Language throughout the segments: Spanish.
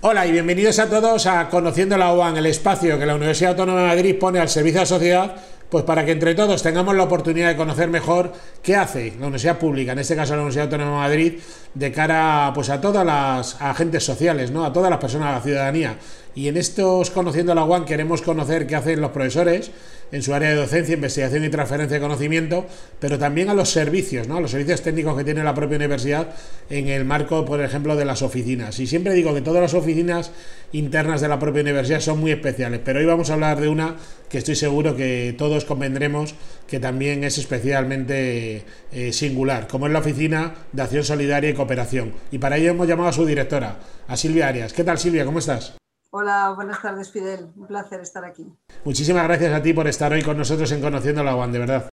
Hola y bienvenidos a todos a Conociendo la UAN, el espacio que la Universidad Autónoma de Madrid pone al servicio de la sociedad, pues para que entre todos tengamos la oportunidad de conocer mejor qué hace la Universidad Pública, en este caso la Universidad Autónoma de Madrid, de cara pues a todas las agentes sociales, ¿no? a todas las personas de la ciudadanía. Y en estos Conociendo la UAN queremos conocer qué hacen los profesores en su área de docencia, investigación y transferencia de conocimiento, pero también a los servicios, ¿no? a los servicios técnicos que tiene la propia universidad en el marco, por ejemplo, de las oficinas. Y siempre digo que todas las oficinas internas de la propia universidad son muy especiales, pero hoy vamos a hablar de una que estoy seguro que todos convendremos que también es especialmente eh, singular, como es la Oficina de Acción Solidaria y Cooperación. Y para ello hemos llamado a su directora, a Silvia Arias. ¿Qué tal, Silvia? ¿Cómo estás? Hola, buenas tardes, Fidel. Un placer estar aquí. Muchísimas gracias a ti por estar hoy con nosotros en Conociendo la UAN, de verdad.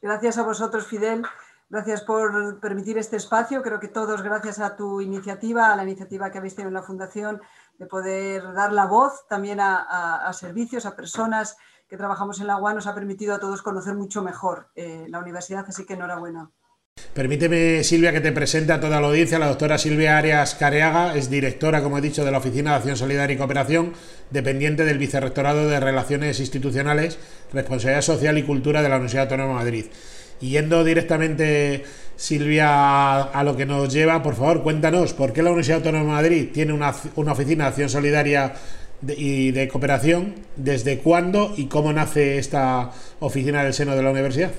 Gracias a vosotros, Fidel. Gracias por permitir este espacio. Creo que todos, gracias a tu iniciativa, a la iniciativa que habéis tenido en la Fundación, de poder dar la voz también a, servicios, a personas que trabajamos en la UAN, nos ha permitido a todos conocer mucho mejor eh, la universidad. Así que enhorabuena. Permíteme, Silvia, que te presente a toda la audiencia. La doctora Silvia Arias Careaga es directora, como he dicho, de la Oficina de Acción Solidaria y Cooperación, dependiente del Vicerrectorado de Relaciones Institucionales, Responsabilidad Social y Cultura de la Universidad Autónoma de Madrid. Yendo directamente, Silvia, a, lo que nos lleva, por favor, cuéntanos, ¿por qué la Universidad Autónoma de Madrid tiene una oficina de acción solidaria y de cooperación? ¿Desde cuándo y cómo nace esta oficina del seno de la universidad?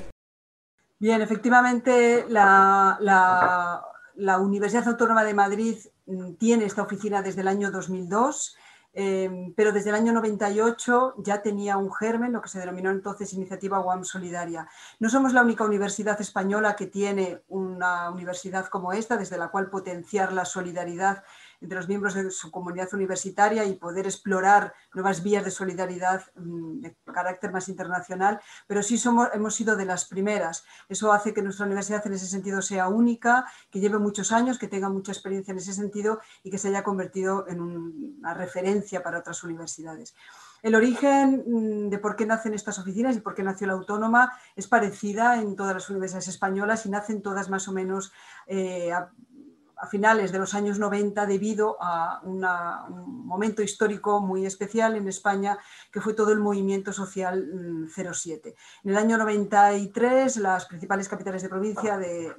Bien, efectivamente, la, Universidad Autónoma de Madrid mm, tiene esta oficina desde el año 2002, em, pero desde el año 98 ya tenía un germen, lo que se denominó entonces Iniciativa UAM Solidaria. No somos la única universidad española que tiene una universidad como esta, desde la cual potenciar la solidaridad entre los miembros de su comunidad universitaria y poder explorar nuevas vías de solidaridad mm, de carácter más internacional, pero sí somos, hemos sido de las primeras. Eso hace que nuestra universidad en ese sentido sea única, que lleve muchos años, que tenga mucha experiencia en ese sentido y que se haya convertido en una referencia para otras universidades. El origen mm, de por qué nacen estas oficinas y por qué nació la autónoma es parecida en todas las universidades españolas y nacen todas más o menos eh, finales de los años 90 debido a un momento histórico muy especial en España, que fue todo el movimiento social 07. Mm, en el año 93 las principales capitales de provincia de,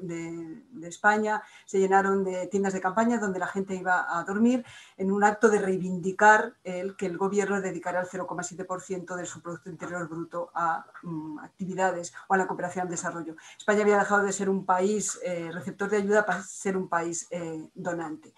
España se llenaron de tiendas de campaña donde la gente iba a dormir en un acto de reivindicar el que el gobierno dedicara el 0,7% de su Producto Interior Bruto a mm, actividades o a la cooperación al desarrollo. España había dejado de ser un país eh, receptor de ayuda para ser un país eh, donante.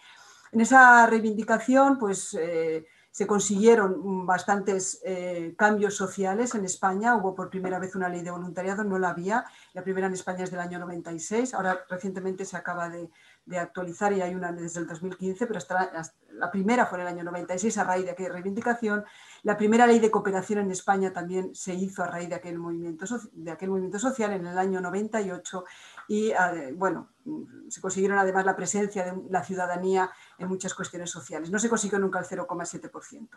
En esa reivindicación, pues eh, se consiguieron bastantes eh, cambios sociales en España. Hubo por primera vez una ley de voluntariado, no la había. La primera en España es del año 96. Ahora recientemente se acaba de, actualizar y hay una desde el 2015, pero hasta la, primera fue en el año 96 a raíz de aquella reivindicación. La primera ley de cooperación en España también se hizo a raíz de aquel movimiento, social en el año 98 y eh, bueno, se consiguieron además la presencia de la ciudadanía en muchas cuestiones sociales. No se consiguió nunca el 0,7%.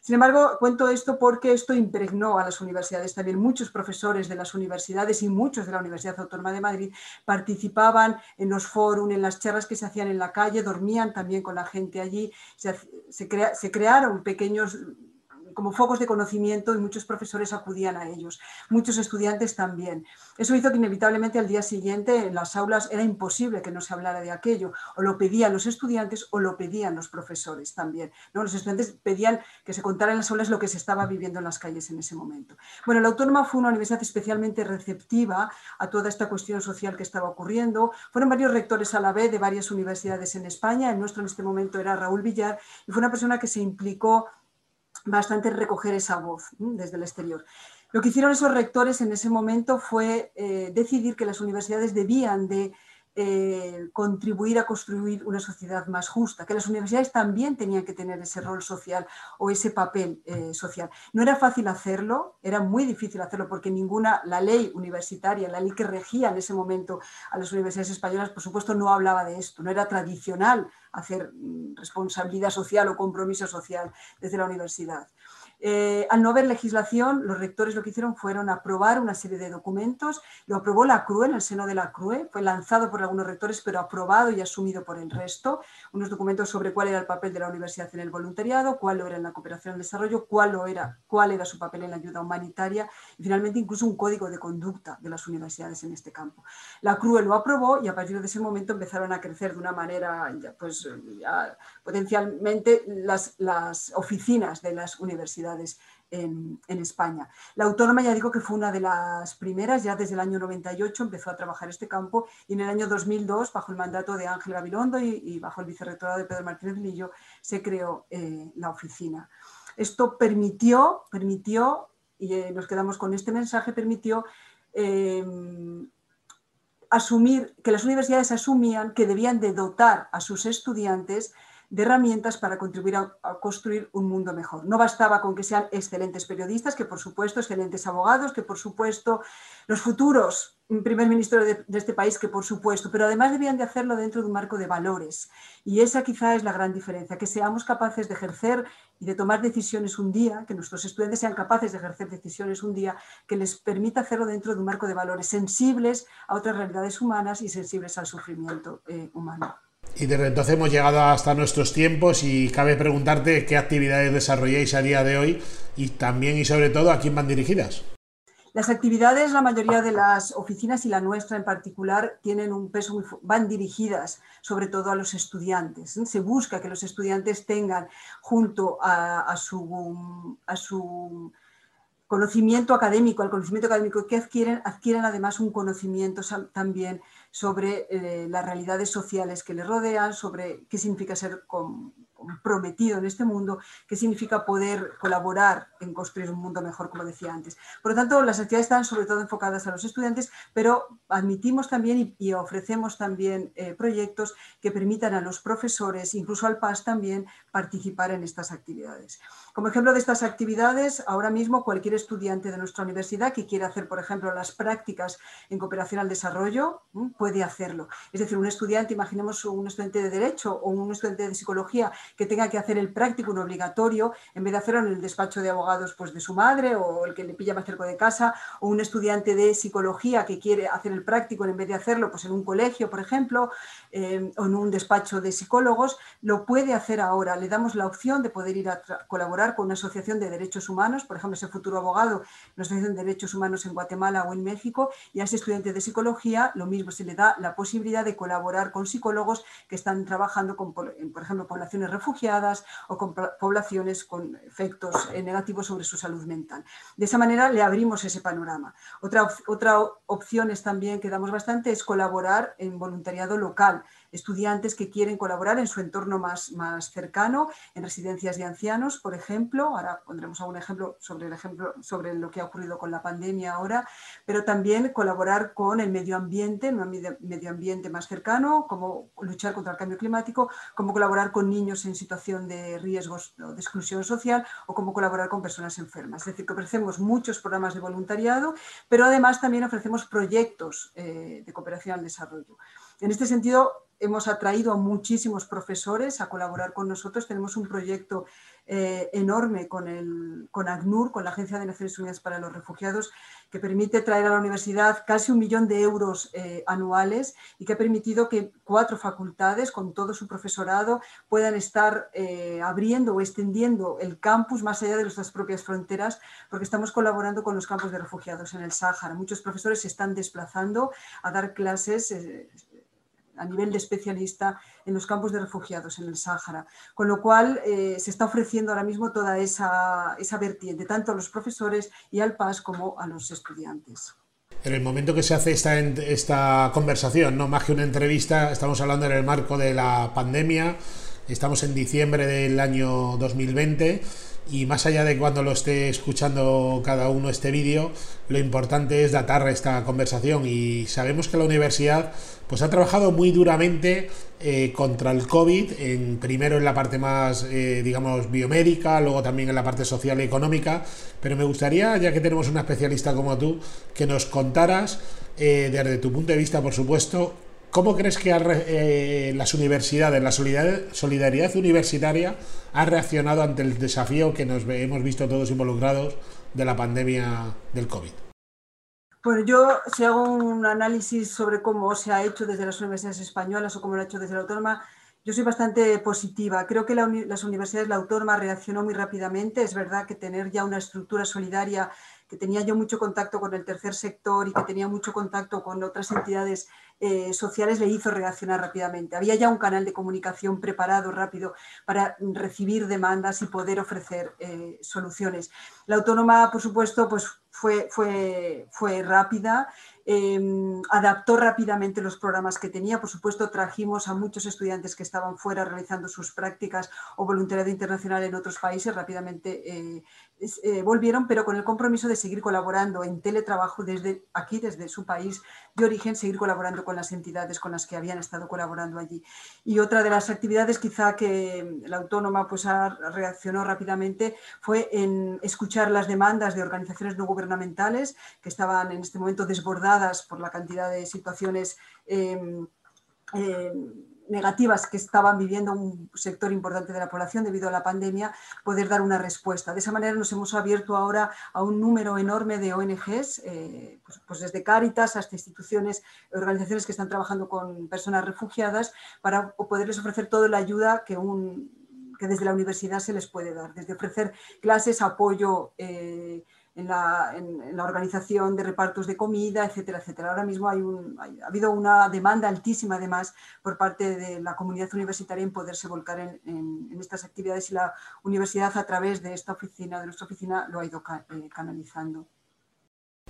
Sin embargo, cuento esto porque esto impregnó a las universidades también. Muchos profesores de las universidades y muchos de la Universidad Autónoma de Madrid participaban en los foros, en las charlas que se hacían en la calle, dormían también con la gente allí, se crearon pequeños como focos de conocimiento y muchos profesores acudían a ellos, muchos estudiantes también. Eso hizo que inevitablemente al día siguiente en las aulas era imposible que no se hablara de aquello, o lo pedían los estudiantes o lo pedían los profesores también. ¿no? Los estudiantes pedían que se contara en las aulas lo que se estaba viviendo en las calles en ese momento. Bueno, la Autónoma fue una universidad especialmente receptiva a toda esta cuestión social que estaba ocurriendo. Fueron varios rectores a la vez de varias universidades en España. El nuestro en este momento era Raúl Villar y fue una persona que se implicó bastante recoger esa voz desde el exterior. Lo que hicieron esos rectores en ese momento fue eh, decidir que las universidades debían de eh, contribuir a construir una sociedad más justa, que las universidades también tenían que tener ese rol social o ese papel eh, social. No era fácil hacerlo, era muy difícil hacerlo porque ninguna, la ley universitaria, la ley que regía en ese momento a las universidades españolas, por supuesto, no hablaba de esto, no era tradicional hacer mm, responsabilidad social o compromiso social desde la universidad. Eh, al no haber legislación, los rectores lo que hicieron fueron aprobar una serie de documentos. Lo aprobó la CRUE en el seno de la CRUE, fue lanzado por algunos rectores, pero aprobado y asumido por el resto. Unos documentos sobre cuál era el papel de la universidad en el voluntariado, cuál lo era en la cooperación al desarrollo, cuál, lo era, cuál era su papel en la ayuda humanitaria y finalmente incluso un código de conducta de las universidades en este campo. La CRUE lo aprobó y a partir de ese momento empezaron a crecer de una manera, pues, potencialmente las, las oficinas de las universidades en, España. La autónoma ya digo que fue una de las primeras, ya desde el año 98 empezó a trabajar este campo y en el año 2002, bajo el mandato de Ángel Gabilondo y, bajo el vicerrectorado de Pedro Martínez Lillo, se creó eh, la oficina. Esto permitió, permitió, y eh, nos quedamos con este mensaje, permitió eh, asumir, que las universidades asumían que debían de dotar a sus estudiantes de herramientas para contribuir a, construir un mundo mejor. No bastaba con que sean excelentes periodistas, que por supuesto, excelentes abogados, que por supuesto, los futuros primer ministro de, este país, que por supuesto, pero además debían de hacerlo dentro de un marco de valores. Y esa quizá es la gran diferencia, que seamos capaces de ejercer y de tomar decisiones un día, que nuestros estudiantes sean capaces de ejercer decisiones un día, que les permita hacerlo dentro de un marco de valores sensibles a otras realidades humanas y sensibles al sufrimiento eh, humano. Y desde entonces hemos llegado hasta nuestros tiempos y cabe preguntarte qué actividades desarrolláis a día de hoy y también y sobre todo a quién van dirigidas. Las actividades, la mayoría de las oficinas y la nuestra en particular, tienen un peso muy, van dirigidas sobre todo a los estudiantes. Se busca que los estudiantes tengan junto a, su, a su conocimiento académico, al conocimiento académico que adquieren, adquieren además un conocimiento también sobre eh, las realidades sociales que les rodean, sobre qué significa ser comprometido en este mundo, qué significa poder colaborar en construir un mundo mejor, como decía antes. Por lo tanto, las actividades están sobre todo enfocadas a los estudiantes, pero admitimos también y, ofrecemos también eh, proyectos que permitan a los profesores, incluso al PAS también, participar en estas actividades. Como ejemplo de estas actividades, ahora mismo cualquier estudiante de nuestra universidad que quiera hacer, por ejemplo, las prácticas en cooperación al desarrollo, puede hacerlo. Es decir, un estudiante, imaginemos un estudiante de Derecho o un estudiante de Psicología que tenga que hacer el práctico, un obligatorio, en vez de hacerlo en el despacho de abogados pues, de su madre o el que le pilla más cerca de casa, o un estudiante de Psicología que quiere hacer el práctico en vez de hacerlo pues, en un colegio, por ejemplo, eh, o en un despacho de psicólogos, lo puede hacer ahora. Le damos la opción de poder ir a colaborar con una asociación de derechos humanos, por ejemplo, ese futuro abogado, una asociación de derechos humanos en Guatemala o en México, y a ese estudiante de psicología lo mismo, se le da la posibilidad de colaborar con psicólogos que están trabajando con, por ejemplo, poblaciones refugiadas o con poblaciones con efectos eh, negativos sobre su salud mental. De esa manera le abrimos ese panorama. Otra, otra opción es también que damos bastante es colaborar en voluntariado local estudiantes que quieren colaborar en su entorno más, más cercano, en residencias de ancianos, por ejemplo. Ahora pondremos algún ejemplo sobre, el ejemplo sobre lo que ha ocurrido con la pandemia ahora, pero también colaborar con el medio ambiente, un medio ambiente más cercano, como luchar contra el cambio climático, como colaborar con niños en situación de riesgos de exclusión social o como colaborar con personas enfermas. Es decir, que ofrecemos muchos programas de voluntariado, pero además también ofrecemos proyectos eh, de cooperación al desarrollo. En este sentido, hemos atraído a muchísimos profesores a colaborar con nosotros. Tenemos un proyecto eh, enorme con, el, con ACNUR, con la Agencia de Naciones Unidas para los Refugiados, que permite traer a la universidad casi un millón de euros eh, anuales y que ha permitido que cuatro facultades, con todo su profesorado, puedan estar eh, abriendo o extendiendo el campus más allá de nuestras propias fronteras, porque estamos colaborando con los campos de refugiados en el Sáhara. Muchos profesores se están desplazando a dar clases a nivel de especialista en los campos de refugiados en el Sáhara. Con lo cual eh, se está ofreciendo ahora mismo toda esa, esa vertiente, tanto a los profesores y al PAS como a los estudiantes. En el momento que se hace esta, esta conversación, no más que una entrevista, estamos hablando en el marco de la pandemia, estamos en diciembre del año 2020 y más allá de cuando lo esté escuchando cada uno este vídeo, lo importante es datar esta conversación. Y sabemos que la universidad pues ha trabajado muy duramente eh, contra el COVID, en, primero en la parte más, eh, digamos, biomédica, luego también en la parte social y económica, pero me gustaría, ya que tenemos una especialista como tú, que nos contaras, eh, desde tu punto de vista, por supuesto, ¿Cómo crees que eh, las universidades, la solidaridad, universitaria ha reaccionado ante el desafío que nos hemos visto todos involucrados de la pandemia del COVID? Pues yo, si hago un análisis sobre cómo se ha hecho desde las universidades españolas o cómo lo ha hecho desde la autónoma, yo soy bastante positiva. Creo que las universidades, la autónoma reaccionó muy rápidamente. Es verdad que tener ya una estructura solidaria que tenía yo mucho contacto con el tercer sector y que tenía mucho contacto con otras entidades eh, sociales, le hizo reaccionar rápidamente. Había ya un canal de comunicación preparado rápido para recibir demandas y poder ofrecer eh, soluciones. La autónoma, por supuesto, pues fue, fue, fue rápida Em, adaptó rápidamente los programas que tenía. Por supuesto, trajimos a muchos estudiantes que estaban fuera realizando sus prácticas o voluntariado internacional en otros países. Rápidamente eh, eh, volvieron, pero con el compromiso de seguir colaborando en teletrabajo desde aquí, desde su país de origen, seguir colaborando con las entidades con las que habían estado colaborando allí. Y otra de las actividades quizá que la autónoma pues, reaccionó rápidamente fue en escuchar las demandas de organizaciones no gubernamentales que estaban en este momento desbordadas por la cantidad de situaciones em, em, negativas que estaban viviendo un sector importante de la población debido a la pandemia, poder dar una respuesta. De esa manera nos hemos abierto ahora a un número enorme de ONGs, eh, pues, pues, desde Cáritas hasta instituciones, organizaciones que están trabajando con personas refugiadas, para poderles ofrecer toda la ayuda que, un, que desde la universidad se les puede dar, desde ofrecer clases, apoyo. Eh, en la, en, la, organización de repartos de comida, etcétera, etcétera. Ahora mismo hay un, ha habido una demanda altísima, además, por parte de la comunidad universitaria en poderse volcar en, en estas actividades y la universidad, a través de esta oficina, de nuestra oficina, lo ha ido eh, canalizando.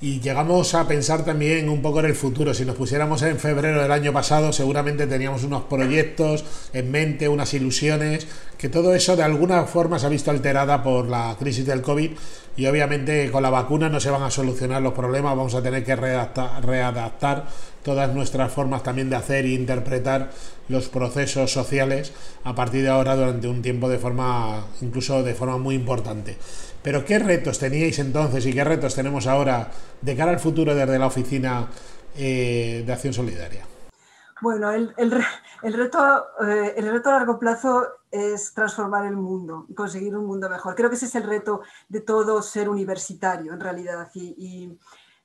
Y llegamos a pensar también un poco en el futuro. Si nos pusiéramos en febrero del año pasado, seguramente teníamos unos proyectos en mente, unas ilusiones, que todo eso de alguna forma se ha visto alterada por la crisis del COVID y obviamente con la vacuna no se van a solucionar los problemas, vamos a tener que readaptar, readaptar todas nuestras formas también de hacer e interpretar los procesos sociales a partir de ahora durante un tiempo de forma, incluso de forma muy importante. Pero ¿qué retos teníais entonces y qué retos tenemos ahora de cara al futuro desde la Oficina eh, de Acción Solidaria? Bueno, el, reto, eh, el reto a largo plazo es transformar el mundo, conseguir un mundo mejor. Creo que ese es el reto de todo ser universitario, en realidad, y,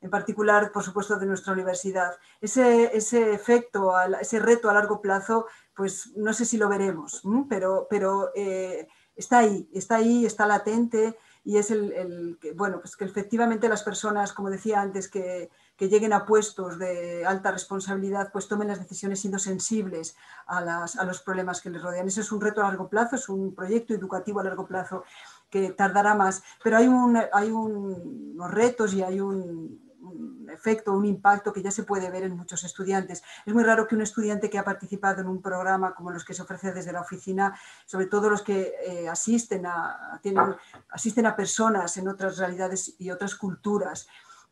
en particular, por supuesto, de nuestra universidad. Ese, ese efecto, ese reto a largo plazo, pues no sé si lo veremos, pero, pero eh, está ahí, está ahí, está latente y es el, bueno, pues que efectivamente las personas, como decía antes, que, que, lleguen a puestos de alta responsabilidad, pues tomen las decisiones siendo sensibles a, las, a los problemas que les rodean. Ese es un reto a largo plazo, es un proyecto educativo a largo plazo que tardará más, pero hay, un, hay unos retos y hay un, un efecto, un impacto que ya se puede ver en muchos estudiantes. Es muy raro que un estudiante que ha participado en un programa como los que se ofrece desde la oficina, sobre todo los que eh, asisten, a, tienen, asisten a personas en otras realidades y otras culturas,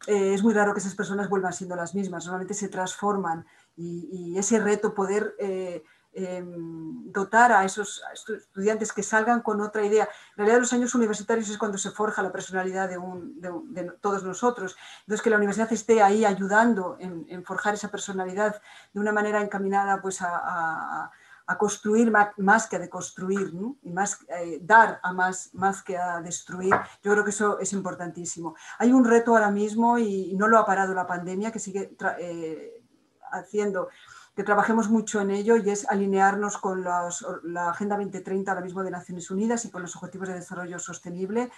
eh, es muy raro que esas personas vuelvan siendo las mismas, normalmente se transforman y, ese reto poder... Eh, Em, dotar a esos, estudiantes que salgan con otra idea. En realidad, los años universitarios es cuando se forja la personalidad de, todos nosotros. Entonces, que la universidad esté ahí ayudando en, forjar esa personalidad de una manera encaminada pues, a, construir más que a deconstruir, y más, eh, dar a más, que a destruir. Yo creo que eso es importantísimo. Hay un reto ahora mismo y, no lo ha parado la pandemia que sigue eh, haciendo que trabajemos mucho en ello y es alinearnos con la Agenda 2030 ahora mismo de Naciones Unidas y con los Objetivos de Desarrollo Sostenible.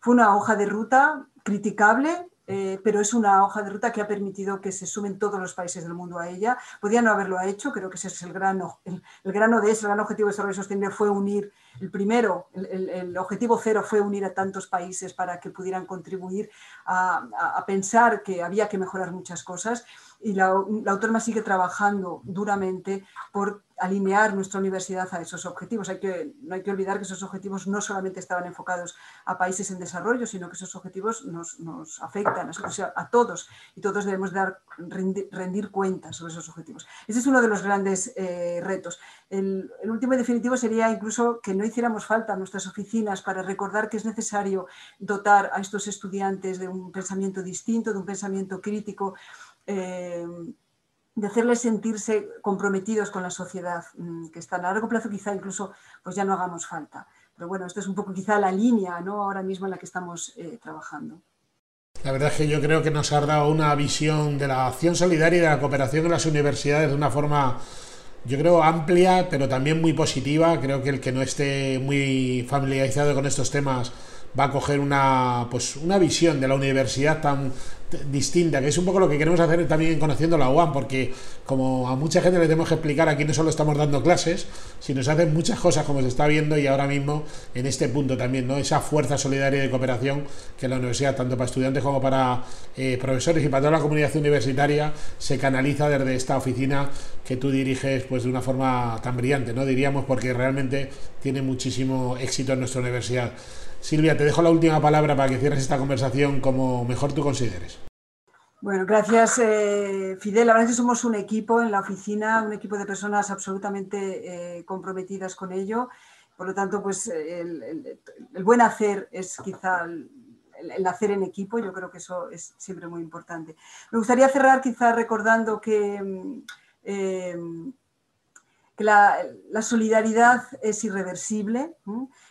Fue una hoja de ruta criticable, eh, pero es una hoja de ruta que ha permitido que se sumen todos los países del mundo a ella. Podía no haberlo hecho, creo que ese es el grano, el, grano de ese, el gran objetivo de desarrollo sostenible fue unir, el primero, el, objetivo cero fue unir a tantos países para que pudieran contribuir a, a pensar que había que mejorar muchas cosas y la, la autónoma sigue trabajando duramente por alinear nuestra universidad a esos objetivos. Hay que, no hay que olvidar que esos objetivos no solamente estaban enfocados a países en desarrollo, sino que esos objetivos nos, nos afectan a, todos y todos debemos dar, rendir, cuentas sobre esos objetivos. Ese es uno de los grandes eh, retos. El, último y definitivo sería incluso que no hiciéramos falta nuestras oficinas para recordar que es necesario dotar a estos estudiantes de un pensamiento distinto, de un pensamiento crítico, eh, de hacerles sentirse comprometidos con la sociedad, mm, que está a largo plazo quizá incluso pues ya no hagamos falta. Pero bueno, esto es un poco quizá la línea ¿no? ahora mismo en la que estamos eh, trabajando. La verdad es que yo creo que nos ha dado una visión de la acción solidaria y de la cooperación en las universidades de una forma, yo creo, amplia, pero también muy positiva. Creo que el que no esté muy familiarizado con estos temas va a coger una, pues, una visión de la universidad tan, distinta, que es un poco lo que queremos hacer también conociendo la UAM, porque como a mucha gente le tenemos que explicar, aquí no solo estamos dando clases, sino se hacen muchas cosas como se está viendo y ahora mismo en este punto también, ¿no? Esa fuerza solidaria de cooperación que la universidad, tanto para estudiantes como para eh, profesores y para toda la comunidad universitaria, se canaliza desde esta oficina que tú diriges pues de una forma tan brillante, ¿no? Diríamos porque realmente tiene muchísimo éxito en nuestra universidad. Silvia, te dejo la última palabra para que cierres esta conversación como mejor tú consideres. Bueno, gracias eh, Fidel. La verdad es que somos un equipo en la oficina, un equipo de personas absolutamente eh, comprometidas con ello. Por lo tanto, pues el, buen hacer es quizá el, hacer en equipo. Yo creo que eso es siempre muy importante. Me gustaría cerrar quizá recordando que, mm, eh, la, solidaridad es irreversible.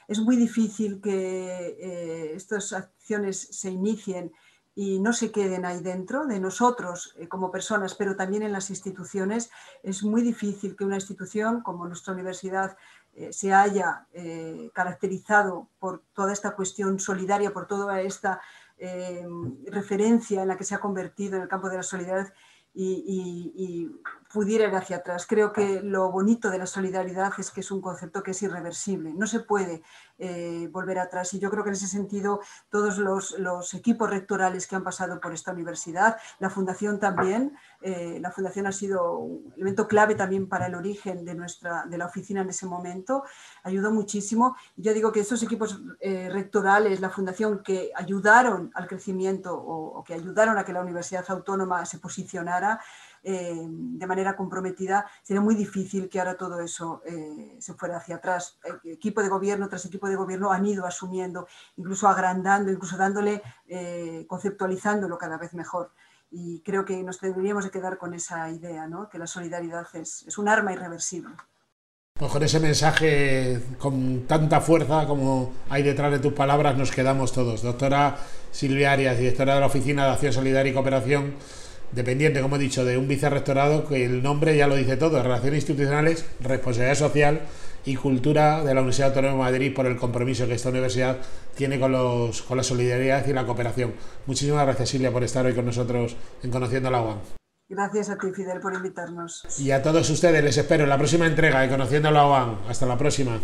Es muy difícil que estas acciones se inicien y no se queden ahí dentro de nosotros eh, como personas, pero también en las instituciones. Es muy difícil que una institución como nuestra universidad eh, se haya eh, caracterizado por toda esta cuestión solidaria, por toda esta referencia en la que se ha convertido en el campo de la solidaridad y, pudiera ir hacia atrás. Creo que lo bonito de la solidaridad es que es un concepto que es irreversible, no se puede eh, volver atrás. Y yo creo que en ese sentido todos los, equipos rectorales que han pasado por esta universidad, la fundación también, eh, la fundación ha sido un elemento clave también para el origen de, nuestra, de la oficina en ese momento, ayudó muchísimo. Yo digo que estos equipos eh, rectorales, la fundación que ayudaron al crecimiento o que ayudaron a que la Universidad Autónoma se posicionara, eh, de manera comprometida, sería muy difícil que ahora todo eso eh, se fuera hacia atrás. Equipo de gobierno tras equipo de gobierno han ido asumiendo, incluso agrandando, incluso dándole, eh, conceptualizándolo cada vez mejor. Y creo que nos deberíamos de quedar con esa idea, ¿no? que la solidaridad es, es un arma irreversible. Pues con ese mensaje con tanta fuerza como hay detrás de tus palabras nos quedamos todos. Doctora Silvia Arias, directora de la Oficina de Acción Solidaria y Cooperación dependiente, como he dicho, de un vicerrectorado que el nombre ya lo dice todo, Relaciones Institucionales, Responsabilidad Social y Cultura de la Universidad Autónoma de Madrid por el compromiso que esta universidad tiene con, los, con la solidaridad y la cooperación. Muchísimas gracias Silvia por estar hoy con nosotros en Conociendo la UAM. Gracias a ti, Fidel, por invitarnos. Y a todos ustedes les espero en la próxima entrega de Conociendo la UAM. Hasta la próxima.